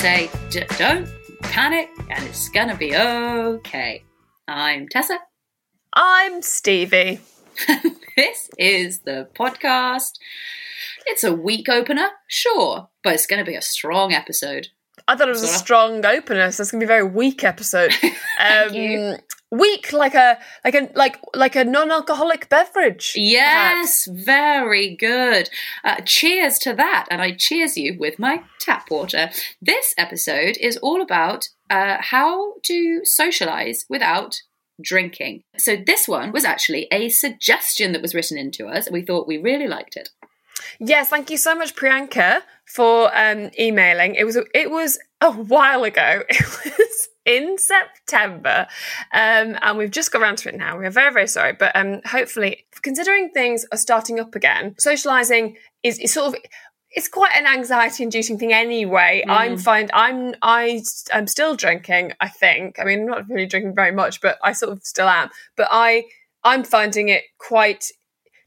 say d- don't panic and it's gonna be okay. I'm Tessa. I'm Stevie. this is the podcast. It's a week opener, sure, but it's gonna be a strong episode. I thought it was a Sorta. strong opener, so it's gonna be a very weak episode. um. Weak, like a like a like like a non-alcoholic beverage. Yes, very good. Uh, cheers to that, and I cheers you with my tap water. This episode is all about uh, how to socialize without drinking. So, this one was actually a suggestion that was written into us. and We thought we really liked it. Yes, thank you so much, Priyanka, for um, emailing. It was it was a while ago. It was in September, um, and we've just got around to it now. We are very very sorry, but um, hopefully, considering things are starting up again, socialising is, is sort of it's quite an anxiety inducing thing anyway. I'm find I'm I am still drinking. I think. I mean, I'm not really drinking very much, but I sort of still am. But I I'm finding it quite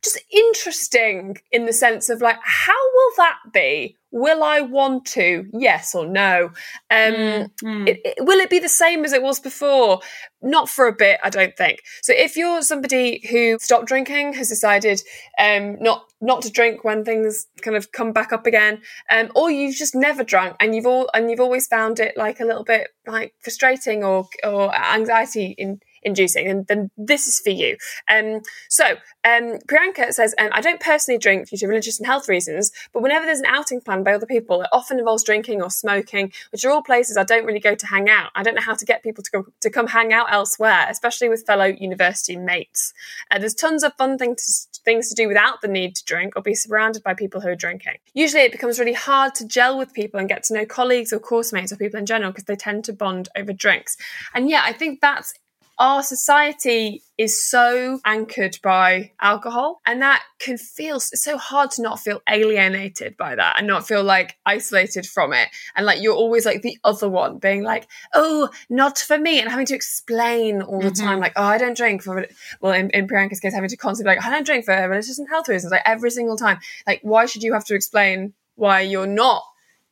just interesting in the sense of like, how will that be? Will I want to? Yes or no? Um, it, it- will it be the same as it was before? Not for a bit, I don't think. So if you're somebody who stopped drinking, has decided um, not not to drink when things kind of come back up again, um, or you've just never drunk and you've all and you've always found it like a little bit like frustrating or or anxiety in inducing, and then this is for you. Um, so um, Priyanka says, um, I don't personally drink due to religious and health reasons, but whenever there's an outing planned by other people, it often involves drinking or smoking, which are all places I don't really go to hang out. I don't know how to get people to come, to come hang out elsewhere, especially with fellow university mates. Uh, there's tons of fun things to, things to do without the need to drink or be surrounded by people who are drinking. Usually it becomes really hard to gel with people and get to know colleagues or course mates or people in general because they tend to bond over drinks. And yeah, I think that's our society is so anchored by alcohol and that can feel it's so hard to not feel alienated by that and not feel like isolated from it. And like you're always like the other one being like oh not for me and having to explain all the time mm-hmm. like oh i don't drink for well in, in priyanka's case having to constantly be like i don't drink for religious and health reasons like every single time. Like why should you have to explain why you're not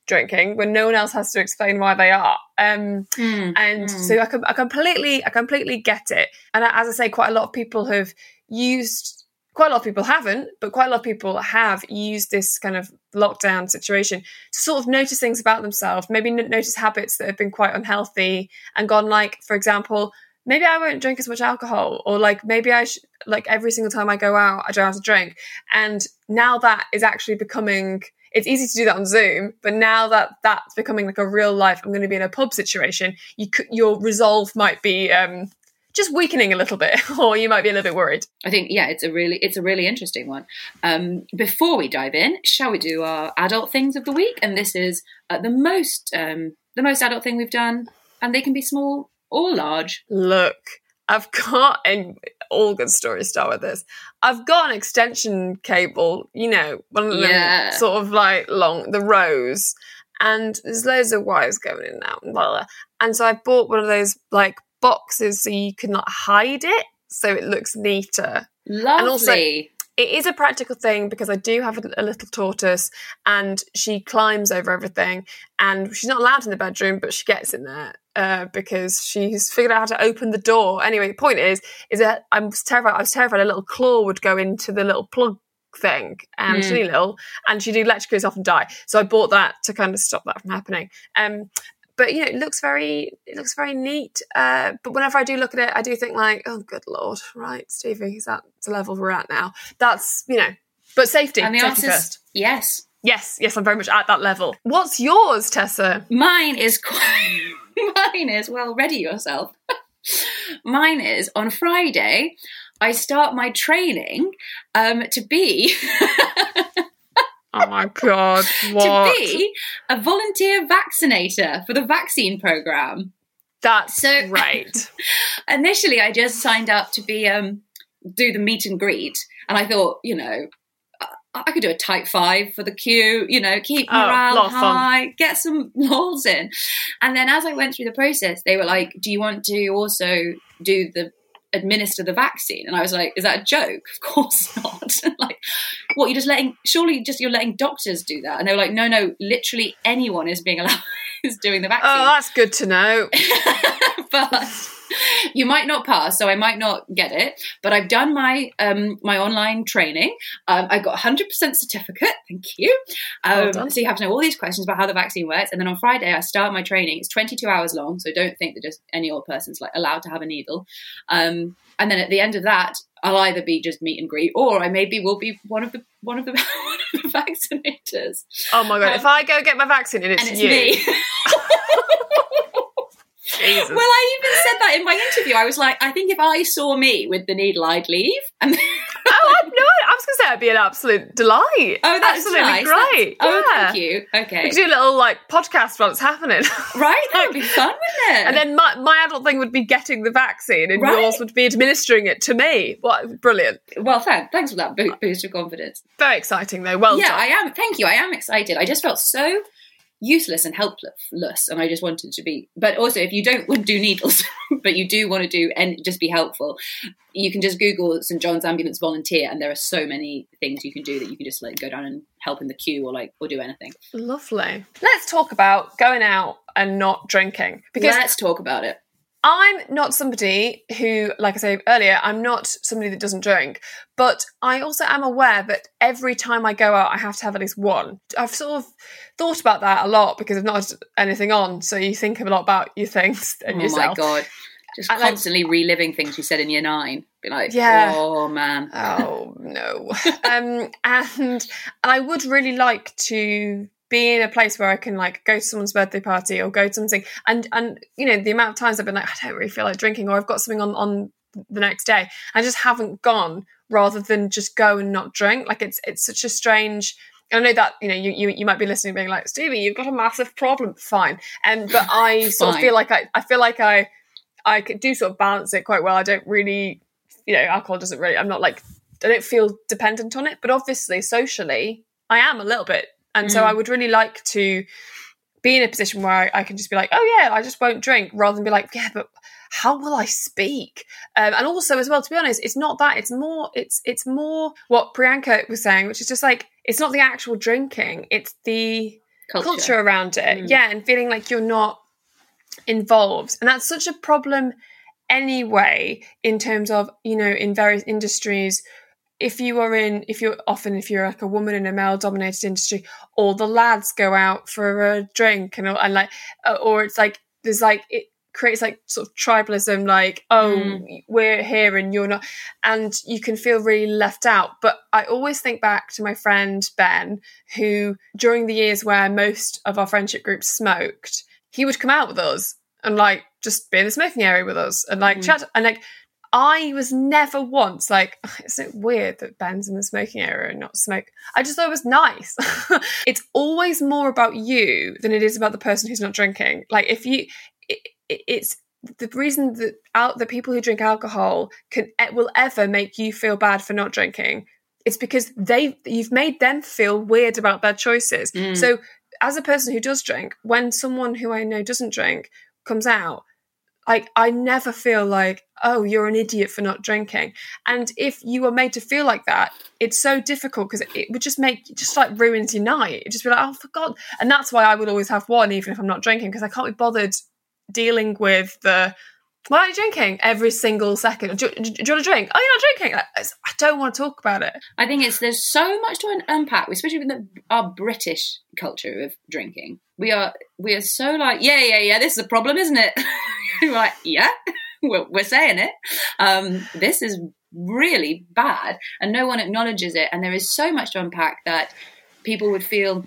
drinking when no one else has to explain why they are. Um, and so I, com- I completely, I completely get it. And as I say, quite a lot of people have used, quite a lot of people haven't, but quite a lot of people have used this kind of lockdown situation to sort of notice things about themselves, maybe notice habits that have been quite unhealthy and gone like, for example, maybe I won't drink as much alcohol, or like maybe I should, like every single time I go out, I don't have to drink. And now that is actually becoming, it's easy to do that on Zoom, but now that that's becoming like a real life, I'm going to be in a pub situation, you could, your resolve might be um, just weakening a little bit, or you might be a little bit worried. I think yeah, it's a really it's a really interesting one. Um, before we dive in, shall we do our adult things of the week? And this is uh, the most um, the most adult thing we've done, and they can be small or large. Look, I've got, and all good stories start with this. I've got an extension cable, you know, one of them Yeah. sort of like long, the rows, and there's loads of wires going in and out, and blah, blah. And so I bought one of those like boxes so you can like hide it, so it looks neater. Lovely. also- it is a practical thing because I do have a, a little tortoise and she climbs over everything and she's not allowed in the bedroom, but she gets in there. Uh, because she's figured out how to open the door. Anyway, the point is, is that I was terrified. I was terrified a little claw would go into the little plug thing, and Mm. she's only little, and she'd electrocute herself and die. So I bought that to kind of stop that from happening. Um, but you know, it looks very, it looks very neat. Uh, but whenever I do look at it, I do think like, oh, good lord, right, Stevie, is that the level we're at now? That's you know, but safety, And the safety first. yes. Yes, yes, I'm very much at that level. What's yours, Tessa? Mine is quite. Mine is well. Ready yourself. Mine is on Friday. I start my training um, to be Oh my god, to be a volunteer vaccinator for the vaccine program. That's So- great. Initially, I just signed up to be um, do the meet and greet, and I thought, you know. I- I could do a type five for the queue, you know, keep Oh, morale fun. high, get some lols in. And then as I went through the process, they were like, Do you want to also do the administer the vaccine? And I was like, Is that a joke? Of course not. like, what, you're just letting, surely just you're letting doctors do that? And they were like, No, no, literally anyone is being allowed, is doing the vaccine Oh, that's good to know. but you might not pass, so I might not get it. But I've done my um, my online training. Um, I got 100% certificate. Thank you. Well Um, done. so you have to know all these questions about how the vaccine works, and then on Friday I start my training. It's 22 hours long, so don't think that just any old person's like allowed to have a needle. Um, and then at the end of that, I'll either be just meet and greet, or I maybe will be one of the one of the, one of the vaccinators, Oh my god, Um, if I go get my vaccine and it's, and it's you, me. Jesus. Well, I even said that in my interview. I was like, I think if I saw me with the needle, I'd leave. And oh, I, no, I was going to say it'd be an absolute delight. oh, that's absolutely nice. great. That's- oh, yeah. thank you. Okay, We could do a little like podcast while it's happening. right? That would be fun, wouldn't it? And then my, my adult thing would be getting the vaccine, and Right. yours would be administering it to me. What brilliant! well, thanks, thanks for that boost of confidence. Very exciting, though. Well done. yeah, done. I am. Thank you. I am excited. I just felt so useless and helpless, and I just wanted to be. But also, if you don't want to do needles, but you do want to do and just be helpful, you can just Google St John's Ambulance volunteer, and there are so many things you can do that you can just like go down and help in the queue or like or do anything. Lovely. Let's talk about going out and not drinking because Let's talk about it. I'm not somebody who, like I said earlier, I'm not somebody that doesn't drink, but I also am aware that every time I go out, I have to have at least one. I've sort of thought about that a lot because I've not had anything on, so you think a lot about your things and oh yourself. my god. Just And, constantly reliving things you said in year nine. Be like, Yeah. oh man. Oh no. um, and I would really like to be in a place where I can like go to someone's birthday party or go to something. And and you know the amount of times I've been like I don't really feel like drinking or I've got something on on the next day. I just haven't gone rather than just go and not drink. Like it's it's such a strange I know that you know you, you you might be listening being like Stevie you've got a massive problem. Fine. And but I sort of feel like I I feel like I I could do sort of balance it quite well. I don't really you know alcohol doesn't really I'm not like I don't feel dependent on it. But obviously socially I am a little bit and so Mm. I would really like to be in a position where I, I can just be like, oh yeah, I just won't drink, rather than be like, yeah, but how will I speak? Um, and also, as well, to be honest, it's not that. It's more. It's it's more what Priyanka was saying, which is just like it's not the actual drinking; it's the Culture. culture, around it. Mm. Yeah, and feeling like you're not involved, and that's such a problem anyway. In terms of you know, in various industries, if you are in, if you're often if you're like a woman in a male-dominated industry, all the lads go out for a drink, and and like, uh, or it's like there's like it creates like sort of tribalism like oh Mm. we're here and you're not and you can feel really left out but i always think back to my friend ben who during the years where most of our friendship groups smoked he would come out with us and like just be in the smoking area with us and like Mm. chat and like I was never once like, isn't it weird that Ben's in the smoking area and not smoke? I just thought it was nice. it's always more about you than it is about the person who's not drinking. Like, if you, it, it, it's the reason that out the people who drink alcohol can will ever make you feel bad for not drinking. It's because they you've made them feel weird about their choices. Mm. So, as a person who does drink, when someone who I know doesn't drink comes out, like I never feel like, oh, you're an idiot for not drinking. And if you were made to feel like that, it's so difficult because it would just make just like ruins your night. It'd just be like, oh, for God. And that's why I would always have one, even if I'm not drinking, because I can't be bothered dealing with the why are you drinking every single second? Do, do, do, you want to drink? Oh, you're not drinking. I, I, don't want to talk about it. I think it's there's so much to unpack, especially with the, our British culture of drinking. We are we are so like yeah yeah yeah. This is a problem, isn't it? like yeah, we're, we're saying it. Um, this is really bad, and no one acknowledges it. And there is so much to unpack that people would feel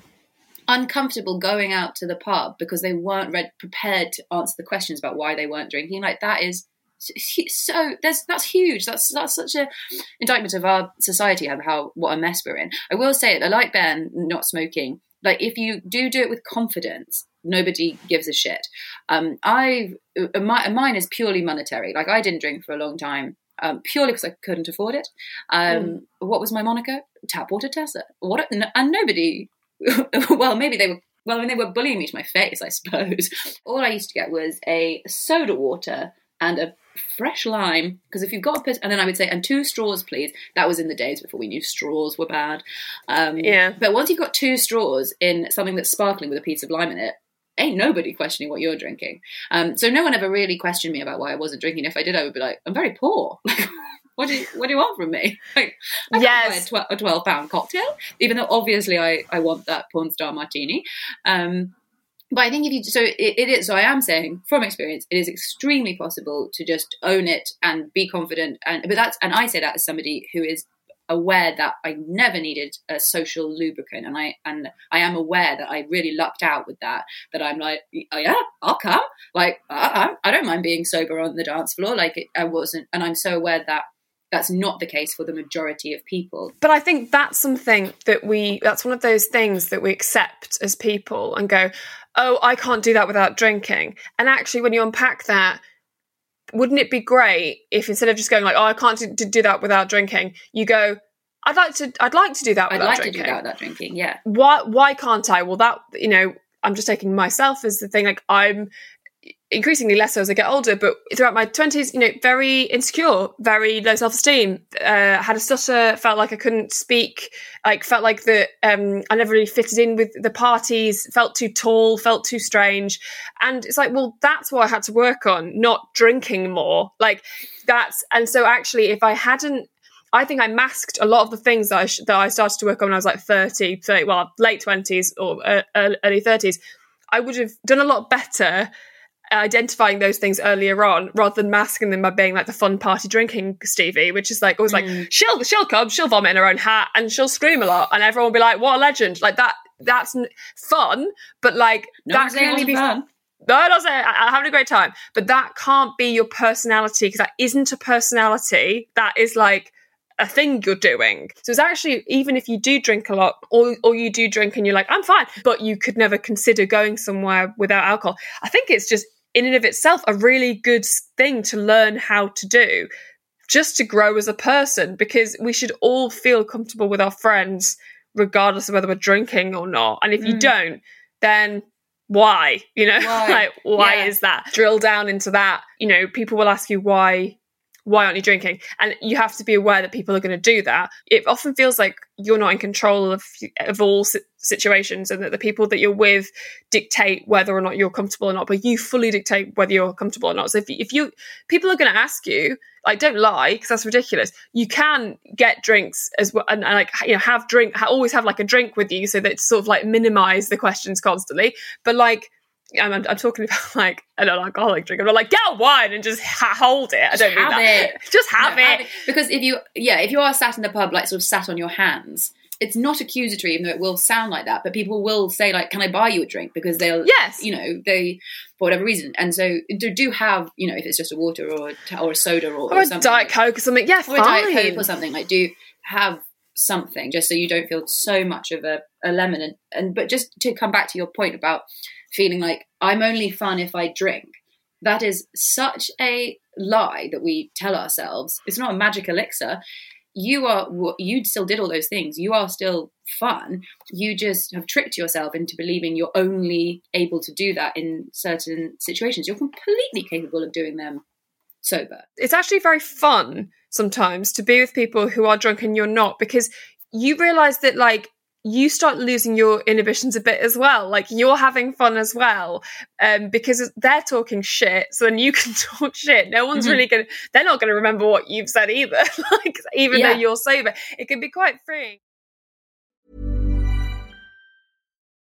uncomfortable going out to the pub because they weren't read, prepared to answer the questions about why they weren't drinking. Like that is so that's that's huge. That's that's such a indictment of our society of how what a mess we're in. I will say it. I like Ben not smoking. Like if you do do it with confidence, nobody gives a shit. Um, I uh, my, mine is purely monetary. Like I didn't drink for a long time. Um, purely because I couldn't afford it. Um, mm. What was my moniker? Tapwater Tessa. What? A, and nobody well, maybe they were. Well, I mean, they were bullying me to my face, I suppose. All I used to get was a soda water and a fresh lime because if you've got a piss, and then I would say, and two straws, please. That was in the days before we knew straws were bad. Um, yeah. But once you've got two straws in something that's sparkling with a piece of lime in it, ain't nobody questioning what you're drinking. Um, so no one ever really questioned me about why I wasn't drinking. If I did, I would be like, I'm very poor. what do you what do you want from me? Like, I yes. can't buy a, twelve pound cocktail, even though obviously I I want that porn star martini. Um, but I think if you so it, it is so I am saying from experience it is extremely possible to just own it and be confident and but that's and I say that as somebody who is aware that I never needed a social lubricant, and I and I am aware that I really lucked out with that. That I'm like, oh yeah, I'll come. Like I, I don't mind being sober on the dance floor. Like it, I wasn't, and I'm so aware that that's not the case for the majority of people. But I think that's something that we, that's one of those things that we accept as people and go, oh, I can't do that without drinking. And actually, when you unpack that, wouldn't it be great if instead of just going like, oh, I can't do, do that without drinking, you go, I'd like to, I'd like to do that without I'd like drinking. to do that without drinking, yeah. Why, why can't I? Well, that, you know, I'm just taking myself as the thing. Like I'm increasingly less so as I get older, but throughout my 20s, you know, very insecure, very low self esteem, uh, had a stutter, felt like I couldn't speak, like, felt like that um, I never really fitted in with the parties, felt too tall, felt too strange. And it's like, well, that's what I had to work on, not drinking more. Like, that's, and so actually, if I hadn't I think I masked a lot of the things that I, sh- that I started to work on when I was like 30, 30 well, late 20s or uh, early 30s. I would have done a lot better identifying those things earlier on rather than masking them by being like the fun party drinking Stevie, which is like always like mm. she'll she'll come, she'll vomit in her own hat and she'll scream a lot, and everyone will be like, "What a legend!" Like that. That's fun, but like no that can only be fun. No, I say I'm having a great time, but that can't be your personality because that isn't a personality. That is like a thing you're doing. So it's actually, even if you do drink a lot or, or you do drink and you're like, I'm fine, but you could never consider going somewhere without alcohol, I think it's just in and of itself a really good thing to learn how to do just to grow as a person because we should all feel comfortable with our friends regardless of whether we're drinking or not. And if mm. you don't, then why? You know, why? like why yeah. is that? Drill down into that. You know, people will ask you why why aren't you drinking? And you have to be aware that people are going to do that. It often feels like you're not in control of of all situations, and that the people that you're with dictate whether or not you're comfortable or not. But you fully dictate whether you're comfortable or not. So if if you people are going to ask you, like, don't lie because that's ridiculous. You can get drinks as well, and, and like you know have drink, always have like a drink with you, so that it's sort of like minimize the questions constantly. But like I'm, I'm, talking about like an alcoholic drink. I'm not like get a wine and just ha- hold it. I don't have mean that. It. Just have, no, it. have, it. Because if you, yeah, if you are sat in the pub, like sort of sat on your hands, it's not accusatory, even though it will sound like that. But people will say like, "Can I buy you a drink?" Because they'll, yes, you know, they for whatever reason. And so do, do have, you know, if it's just a water or or a soda or, or, or a something, diet coke or something, yeah, or fine. a diet coke or something. Like, do have something just so you don't feel so much of a, a lemon. And, and but just to come back to your point about feeling like I'm only fun if I drink. That is such a lie that we tell ourselves. It's not a magic elixir. you are you still did all those things you are still fun you just have tricked yourself into believing you're only able to do that in certain situations you're completely capable of doing them sober it's actually very fun sometimes to be with people who are drunk and you're not because you realize that like you start losing your inhibitions a bit as well. Like you're having fun as well, um, because they're talking shit. So then you can talk shit. No one's mm-hmm. really gonna. They're not gonna remember what you've said either. like even yeah. though you're sober, it can be quite freeing.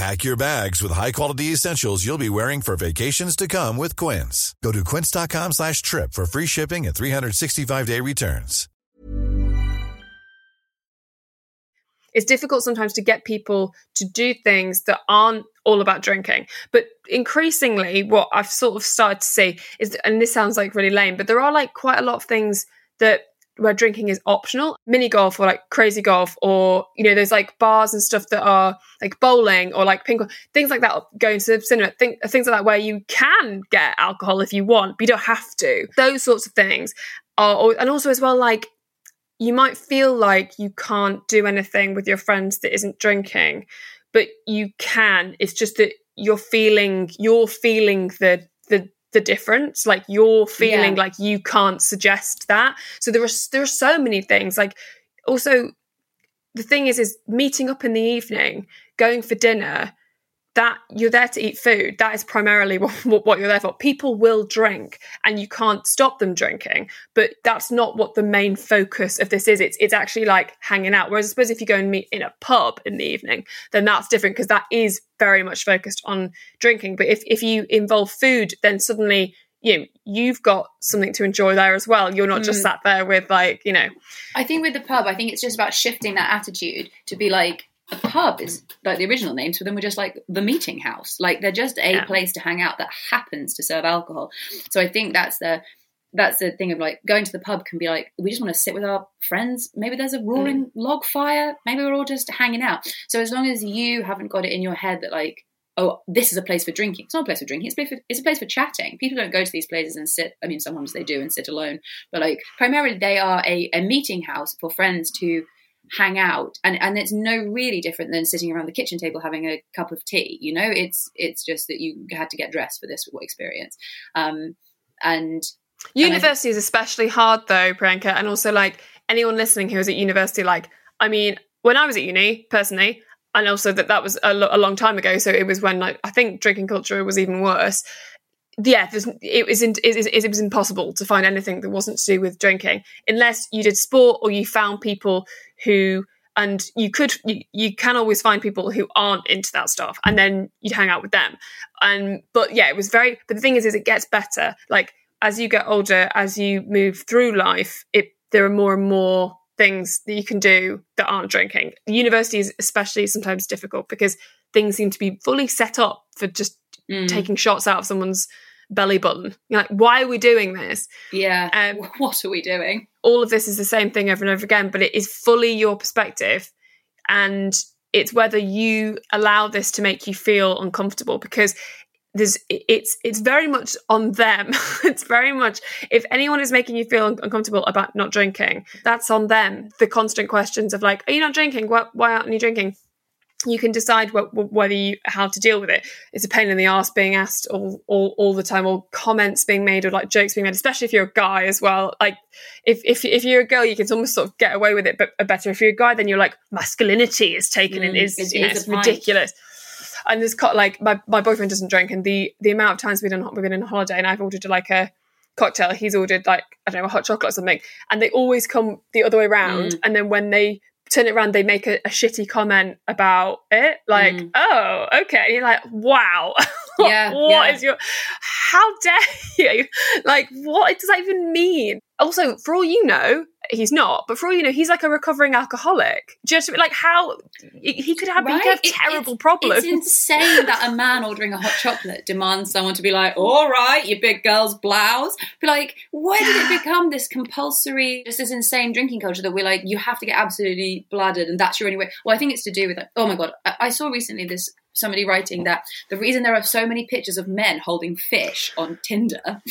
Pack your bags with high-quality essentials you'll be wearing for vacations to come with Quince. Go to quince.com slash trip for free shipping and 365-day returns. It's difficult sometimes to get people to do things that aren't all about drinking. But increasingly, what I've sort of started to see is, and this sounds like really lame, but there are like quite a lot of things that where drinking is optional. Mini golf or like crazy golf or you know there's like bars and stuff that are like bowling or like ping things like that going to the cinema things like that where you can get alcohol if you want but you don't have to. Those sorts of things are and also as well like you might feel like you can't do anything with your friends that isn't drinking but you can. It's just that you're feeling you're feeling the the the difference. Like you're feeling yeah. like you can't suggest that. So there are there are so many things. Like also the thing is is meeting up in the evening going for dinner that you're there to eat food that is primarily what, what, you're there for people will drink and you can't stop them drinking but that's not what the main focus of this is it's it's actually like hanging out whereas i suppose if you go and meet in a pub in the evening then that's different because that is very much focused on drinking but if if you involve food then suddenly you know, you've got something to enjoy there as well. You're not just mm. sat there with like, you know. I think with the pub, I think it's just about shifting that attitude to be like, a pub is like the original name, so then we're just like the meeting house. Like they're just a yeah. place to hang out that happens to serve alcohol. So I think that's the that's the thing of like going to the pub can be like we just want to sit with our friends. Maybe there's a roaring mm. log fire. Maybe we're all just hanging out. So as long as you haven't got it in your head that like oh, this is a place for drinking. It's not a place for drinking. It's a place for, it's a place for chatting. People don't go to these places and sit. I mean, sometimes they do and sit alone, but like primarily they are a, a meeting house for friends to hang out. And and it's no really different than sitting around the kitchen table having a cup of tea you know? It's it's just that you had to get dressed for this experience. Um and university and is especially hard though priyanka and also like anyone listening who was at university like i mean when i was at uni personally and also that that was a, lo- a long time ago so it was when like i think drinking culture was even worse. Yeah, it was in, it, was impossible to find anything that wasn't to do with drinking unless you did sport or you found people who and you could you, you can always find people who aren't into that stuff and then you'd hang out with them. And but yeah it was very but the thing is is it gets better. Like as you get older as you move through life it there are more and more things that you can do that aren't drinking. University is especially sometimes difficult because things seem to be fully set up for just mm. taking shots out of someone's belly button. You're like, why are we doing this? Yeah. Um, what are we doing? All of this is the same thing over and over again, but it is fully your perspective. And it's whether you allow this to make you feel uncomfortable because there's it's it's very much on them it's very much if anyone is making you feel uncomfortable about not drinking that's on them the constant questions of like are you not drinking why, why aren't you drinking you can decide what, whether you how to deal with it. It's a pain in the ass being asked all, all, all the time, or comments being made, or like jokes being made. Especially if you're a guy as well. Like if if if you're a girl, you can almost sort of get away with it, but better if you're a guy, then you're like masculinity is taken mm, and is it, you know, it's ridiculous and there's like my, my boyfriend doesn't drink and the the amount of times we've been on we've been in a holiday and I've ordered like a cocktail he's ordered like I don't know a hot chocolate or something and they always come the other way around mm. and then when they turn it around they make a, a shitty comment about it like mm. oh okay and you're like wow yeah what yeah. is your how dare you like what does that even mean also for all you know he's not. But for all you know, he's like a recovering alcoholic. Just like how he could have, right? he could have terrible it's, problems. It's insane that a man ordering a hot chocolate demands someone to be like, "All right, you big girl's blouse." Be like, where did it become this compulsory, just this insane drinking culture that we're like, you have to get absolutely bladdered and that's your only way? Well, I think it's to do with like, oh my god, I, I saw recently this somebody writing that the reason there are so many pictures of men holding fish on Tinder.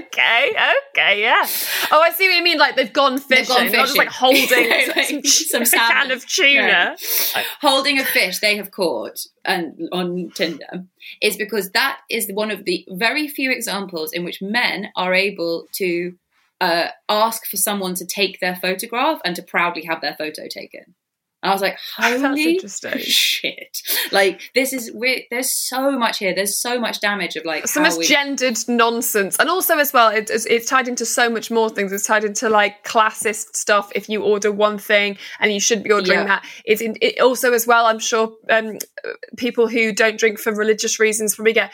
okay, okay, yeah. Oh, I see what you mean. Like they've gone fishing. They've gone fishing. They're just like holding like, some, some can of tuna. Yeah. Holding a fish they have caught and on Tinder is because that is one of the very few examples in which men are able to uh, ask for someone to take their photograph and to proudly have their photo taken. I was like, holy shit! Like this is we're, there's so much here. There's so much damage of like so much we... gendered nonsense, and also as well, it, it's, it's tied into so much more things. It's tied into like classist stuff. If you order one thing and you shouldn't be ordering yeah. that, it's in, it also as well. I'm sure um, people who don't drink for religious reasons probably get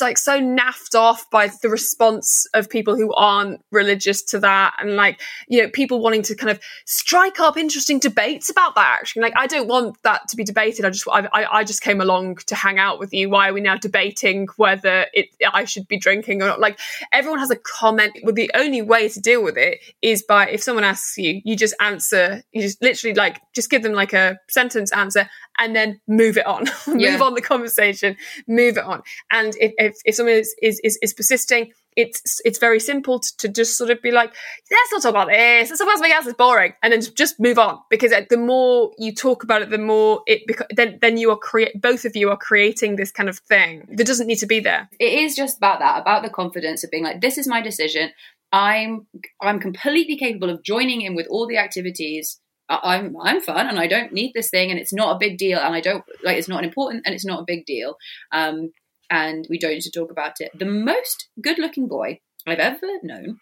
like so naffed off by the response of people who aren't religious to that, and like you know people wanting to kind of strike up interesting debates about that actually. Like, I don't want that to be debated. I just, I, I just came along to hang out with you. Why are we now debating whether it, I should be drinking or not? Like, everyone has a comment. Well, the only way to deal with it is by if someone asks you, you just answer. You just literally like just give them like a sentence answer and then move it on, move on the conversation, move it on. And if if, if someone is, is is is persisting it's it's very simple to, to, just sort of be like, let's not talk about this. Let's talk about something else. It's boring, and then just move on. Because uh, the more you talk about it, the more it beca- then then you are create both of you are creating this kind of thing that doesn't need to be there. It is just about that, about the confidence of being like, this is my decision. I'm I'm completely capable of joining in with all the activities. I'm I'm fun and I don't need this thing and it's not a big deal and I don't like it's not important and it's not a big deal. Um, and we don't need to talk about it. The most good looking boy I've ever known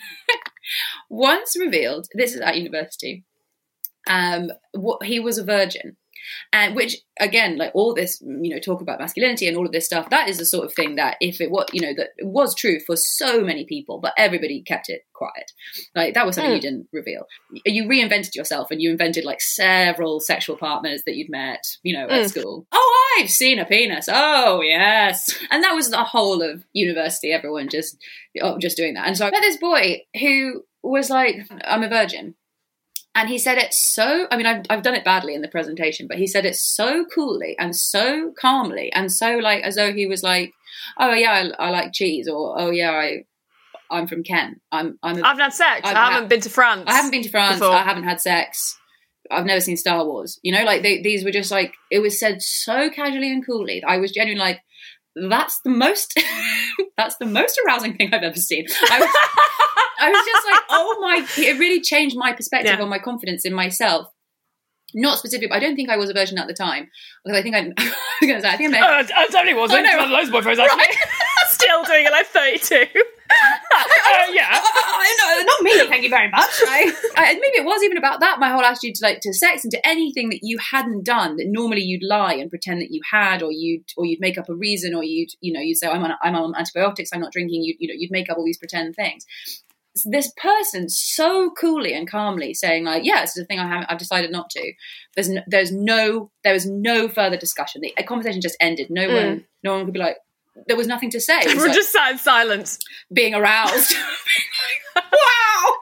once revealed this is at university. Um, what, he was a virgin and which again like all this you know talk about masculinity and all of this stuff that is the sort of thing that if it was you know that was true for so many people but everybody kept it quiet. Like that was something mm. you didn't reveal. You reinvented yourself and you invented like several sexual partners that you'd met you know at mm. school. Oh i've seen a penis. Oh yes. And that was the whole of university. Everyone just oh, just doing that. And so i met this boy who was like i'm a virgin and he said it so, I mean, I've, I've done it badly in the presentation, but he said it so coolly and so calmly and so like as though he was like, oh yeah, I, I like cheese or oh yeah, I, I'm from Kent. I'm, I'm a, I've had sex. I've, I haven't been to France. I haven't been to France. Before. I haven't had sex. I've never seen Star Wars. You know, like they, these were just like, it was said so casually and coolly. I was genuinely like, that's the most that's the most arousing thing I've ever seen. I was, I was just like, oh my! It really changed my perspective yeah. on my confidence in myself. Not specific. I don't think I was a virgin at the time because I think I'm. I was going to say I think I. Uh, I definitely wasn't. I know. loads of boyfriends actually. Right? Still doing it. like thirty-two. uh, yeah. no, not me. Thank you very much. I, I, maybe it was even about that. My whole attitude to like to sex and to anything that you hadn't done that normally you'd lie and pretend that you had, or you'd or you'd make up a reason, or you'd you know you'd say I'm on I'm on antibiotics, I'm not drinking. You you know you'd make up all these pretend things this person so coolly and calmly saying like yeah this is a thing i have i've decided not to there's no, there's no there was no further discussion the conversation just ended no mm. one no one could be like there was nothing to say. We're like, just sat in silence, being aroused. wow.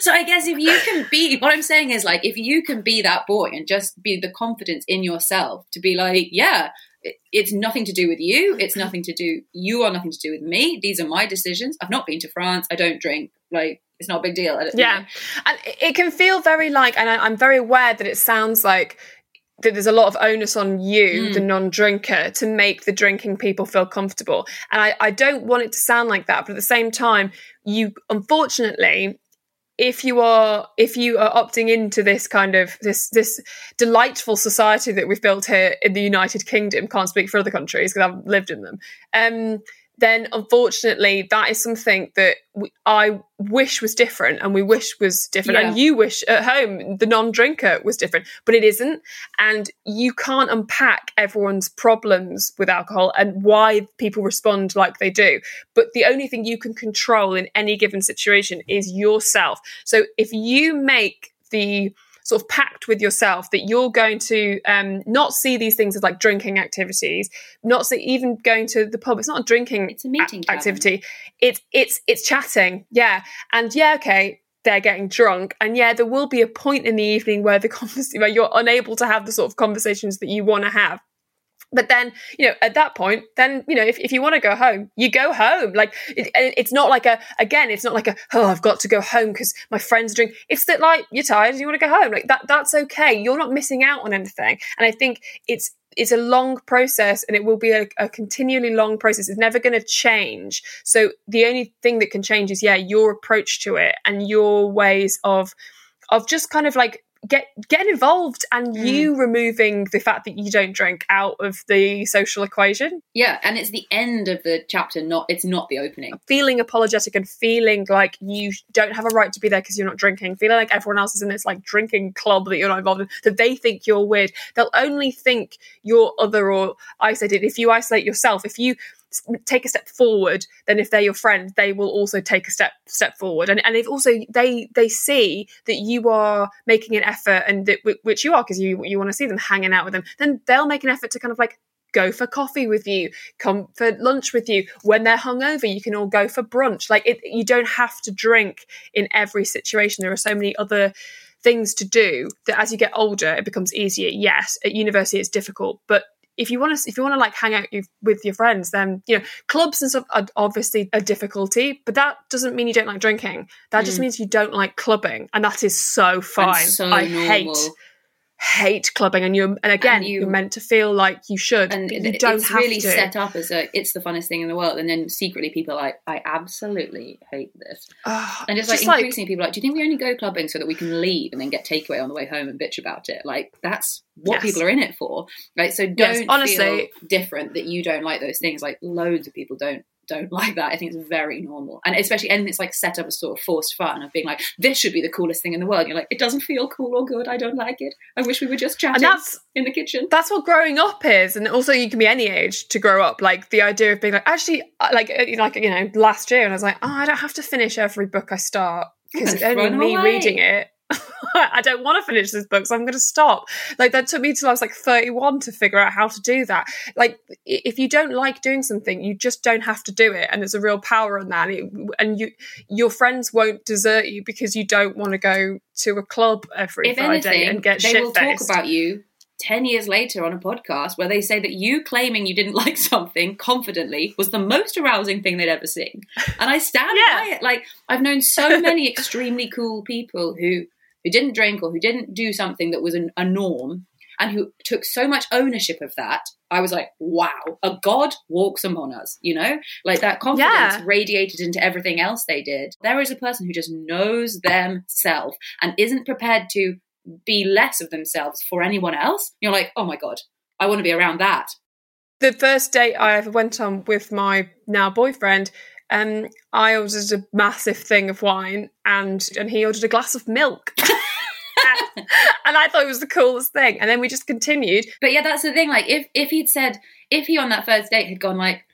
So I guess if you can be, what I'm saying is like, if you can be that boy and just be the confidence in yourself to be like, yeah, it's nothing to do with you. It's nothing to do. You are nothing to do with me. These are my decisions. I've not been to France. I don't drink. Like it's not a big deal. yeah, know. and it can feel very like, and I, I'm very aware that it sounds like that there's a lot of onus on you, mm. the non-drinker, to make the drinking people feel comfortable. And I, I don't want it to sound like that, but at the same time, you unfortunately if you are if you are opting into this kind of this this delightful society that we've built here in the United Kingdom, can't speak for other countries because I've lived in them. Um, then unfortunately that is something that we, I wish was different and we wish was different. Yeah. and you wish at home the non-drinker was different but it isn't. And you can't unpack everyone's problems with alcohol and why people respond like they do. But the only thing you can control in any given situation is yourself. So if you make the sort of pact with yourself that you're going to um, not see these things as like drinking activities, not see even going to the pub. It's not a drinking it's a meeting a- activity. It's it's it's chatting. Yeah, and yeah, okay. They're getting drunk, and yeah, there will be a point in the evening where the conversation where you're unable to have the sort of conversations that you want to have but then you know at that point then you know if, if you want to go home you go home. Like it, it's not like a again it's not like a oh i've got to go home because my friends drink it's that like you're tired and you want to go home. Like that that's okay. You're not missing out on anything. And i think it's it's a long process and it will be a, a continually long process. It's never going to change. So the only thing that can change is yeah your approach to it and your ways of of just kind of like get get involved and mm. you removing the fact that you don't drink out of the social equation. Yeah and it's the end of the chapter not it's not the opening. Feeling apologetic and feeling like you don't have a right to be there because you're not drinking feeling like everyone else is in this like drinking club that you're not involved in that they think you're weird. They'll only think you're other or isolated. If you isolate yourself if you take a step forward, then if they're your friend, they will also take a step step forward. And and if also they they see that you are making an effort and that which you are because you you want to see them hanging out with them, then they'll make an effort to kind of like go for coffee with you, come for lunch with you. When they're hungover, you can all go for brunch. Like it, you don't have to drink in every situation. There are so many other things to do that as you get older, it becomes easier. Yes, at university it's difficult, but if you want to if you want to like hang out with your friends then you know clubs and stuff are obviously a difficulty but that doesn't mean you don't like drinking that mm. just means you don't like clubbing and that is so fine so i normal. hate hate clubbing and you and again and you, are meant to feel like you should and you don't it's have really to. set up as a it's the funnest thing in the world and then secretly people are like i absolutely hate this oh, and it's like increasingly like, people are like do you think we only go clubbing so that we can leave and then get takeaway on the way home and bitch about it like that's what yes. people are in it for right so don't yes, honestly feel different that you don't like those things like loads of people don't don't like that. I think it's very normal. And especially and it's like set up as sort of forced fun of being like, this should be the coolest thing in the world. You're like, it doesn't feel cool or good. I don't like it. I wish we were just chatting and that's, in the kitchen. That's what growing up is. And also you can be any age to grow up. Like the idea of being like, actually, uh, like, uh, like you know, last year, and I was like, oh, I don't have to finish every book I start because it's only me away. reading it. I don't want to finish this book, so I'm going to stop. Like that took me till I was like 31 to figure out how to do that. Like if you don't like doing something, you just don't have to do it, and there's a real power in that. And, it, and you, your friends won't desert you because you don't want to go to a club every if Friday anything, and get shit. they will talk about you 10 years later on a podcast where they say that you claiming you didn't like something confidently was the most arousing thing they'd ever seen. And I stand yeah. by it. Like, I've known so many extremely cool people who who didn't drink or who didn't do something that was an, a norm and who took so much ownership of that i was like wow a god walks among us you know? Like that confidence yeah. radiated into everything else they did. There is a person who just knows themselves and isn't prepared to be less of themselves for anyone else. You're like oh my god i want to be around that. The first date i ever went on with my now boyfriend um, I ordered a massive thing of wine, and and he ordered a glass of milk. and I thought it was the coolest thing. And then we just continued. But yeah, that's the thing. Like, if if he'd said, if he on that first date had gone like,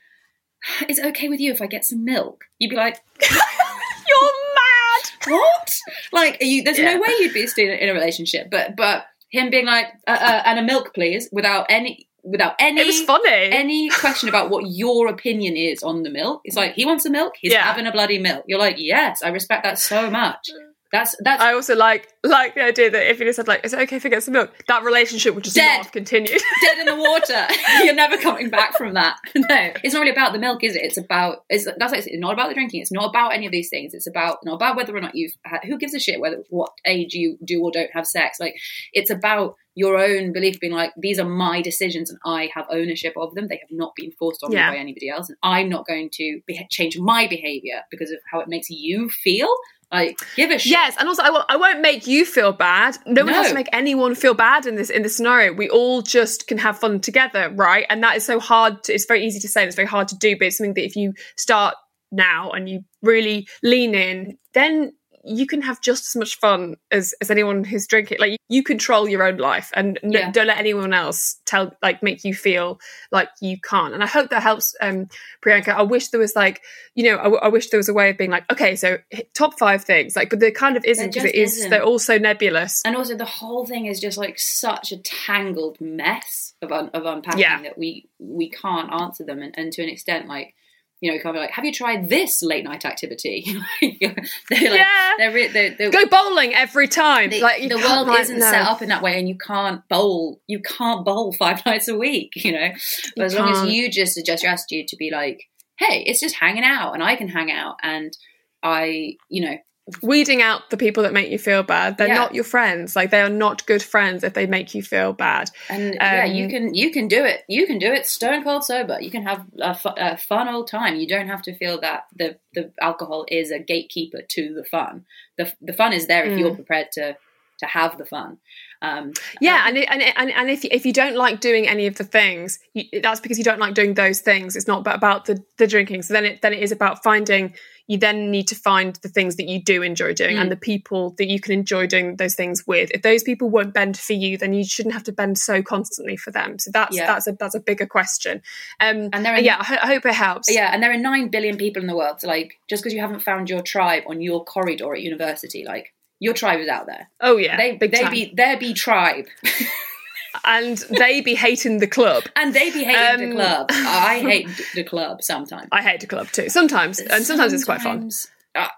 "Is it okay with you if I get some milk?" You'd be like, "You're mad." What? Like, you, there's yeah. no way you'd be a student in a relationship. But but him being like, uh, uh, "And a milk, please," without any without any it was funny any question about what your opinion is on the milk. It's like he wants a milk, he's yeah. having a bloody milk. You're like, yes, I respect that so much. That's that's I also like like the idea that if you just said like, "Is it okay if I get some milk?" That relationship would just Dead. not have continued. dead in the water. You're never coming back from that. No, it's not really about the milk, is it? It's about it's that's like, it's not about the drinking. It's not about any of these things. It's about not about whether or not you've had, who gives a shit whether what age you do or don't have sex. Like it's about your own belief being like these are my decisions and I have ownership of them. They have not been forced on Yeah. me by anybody else, and I'm not going to be- change my behavior because of how it makes you feel. Like give a shit. Yes, and also I won't, make you feel bad. No one has to make anyone feel bad in this in this scenario. We all just can have fun together, right? And that is so hard. To, it's very easy to say. and It's very hard to do, but it's something that if you start now and you really lean in, then you can have just as much fun as, as anyone who's drinking. Like you control your own life, and Yeah. don't let anyone else tell like make you feel like you can't. And I hope that helps, um, Priyanka. I wish there was like you know, I, w- I wish there was a way of being like, okay, so top five things, like, but there kind of isn't because it is. isn't. They're all so nebulous. and also the whole thing is just like such a tangled mess of un- of unpacking Yeah. that we we can't answer them and, and to an extent like you know can't be like have you tried this late night activity they're like Yeah. they're, re- they're, they're Go bowling every time. the, like you the world like, isn't no. set up in that way and you can't bowl you can't bowl five nights a week you know but as long can't. as you just adjust your attitude to be like hey it's just hanging out and i can hang out and i you know Weeding out the people that make you feel bad. They're Yeah. not your friends. Like they are not good friends if they make you feel bad. And yeah, Um, you can you can do it. You can do it stone cold sober. You can have a, fu- a fun old time. You don't have to feel that the the alcohol is a gatekeeper to the fun. The the fun is there if Mm. you're prepared to to have the fun. Um, Yeah, and it, and it- and and if if you don't like doing any of the things, you, that's because you don't like doing those things. It's not about, about the the drinking. So then it then it is about finding. You then need to find the things that you do enjoy doing Mm. and the people that you can enjoy doing those things with. If those people won't bend for you, then you shouldn't have to bend so constantly for them. So that's Yeah. that's a that's a bigger question. Um, And there are- yeah, I, ho- I hope it helps. yeah, and there are nine billion people in the world. So like, just because you haven't found your tribe on your corridor at university, like your tribe is out there. Oh yeah, They they time. be there be tribe, and they be hating the club. and they be hating the Um, club. I hate the club sometimes. I hate the club too. Sometimes, and sometimes it's quite fun.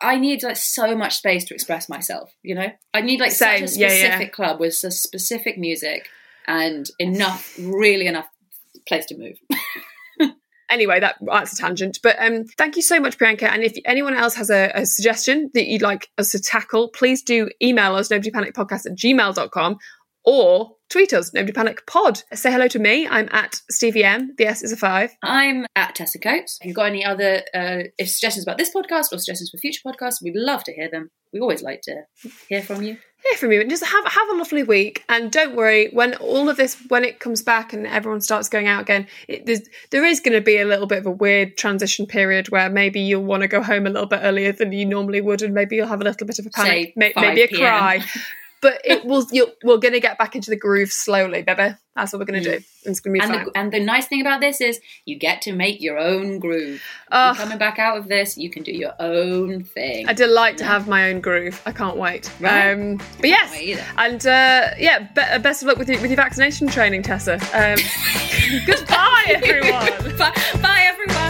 I need like so much space to express myself. You know, I need like Same, such a specific yeah. club with a specific music and enough, really enough place to move. anyway, that that's a tangent. But um, thank you so much, Priyanka. And if anyone else has a, a suggestion that you'd like us to tackle, please do email us, nobody panic podcast at gmail.com or tweet us, nobody panic pod. Say hello to me. I'm at Stevie M. The S is a five. I'm at Tessa Coates. If you've got any other uh, suggestions about this podcast or suggestions for future podcasts, we'd love to hear them. We always like to hear from you. Hear from you and just have have a lovely week. And don't worry, when all of this, when it comes back and everyone starts going out again, it, there's, going to be a little bit of a weird transition period where maybe you'll want to go home a little bit earlier than you normally would, and maybe you'll have a little bit of a panic, Say may, 5 maybe a cry. but it will. You'll, we're going to get back into the groove slowly, baby. That's what we're going to do. And it's going to be And fine. the, and the nice thing about this is you get to make your own groove. Oh. Coming back out of this, you can do your own thing. I delight to have my own groove. I can't wait. Right. Um, but yes, and uh, yeah, be- best of luck with your, with your vaccination training, Tessa. Um, goodbye, everyone. bye, bye, everyone.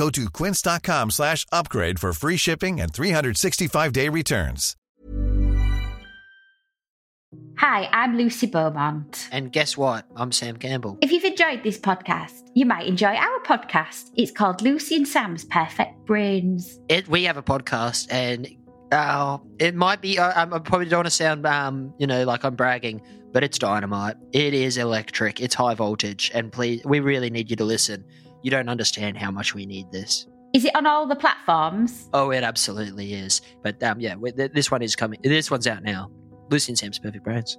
Go to quince.com slash upgrade for free shipping and 365-day returns. Hi, I'm Lucy Beaumont. And guess what? I'm Sam Campbell. If you've enjoyed this podcast, you might enjoy our podcast. It's called Lucy and Sam's Perfect Brains. It, we have a podcast, and uh, it might be. Uh, I probably don't want to sound, um, you know, like I'm bragging, but it's dynamite. It is electric. It's high voltage, and please, we really need you to listen. You don't understand how much we need this. Is it on all the platforms? Oh, it absolutely is. But um, yeah, this one is coming. This one's out now. Lucy and Sam's Perfect Brains.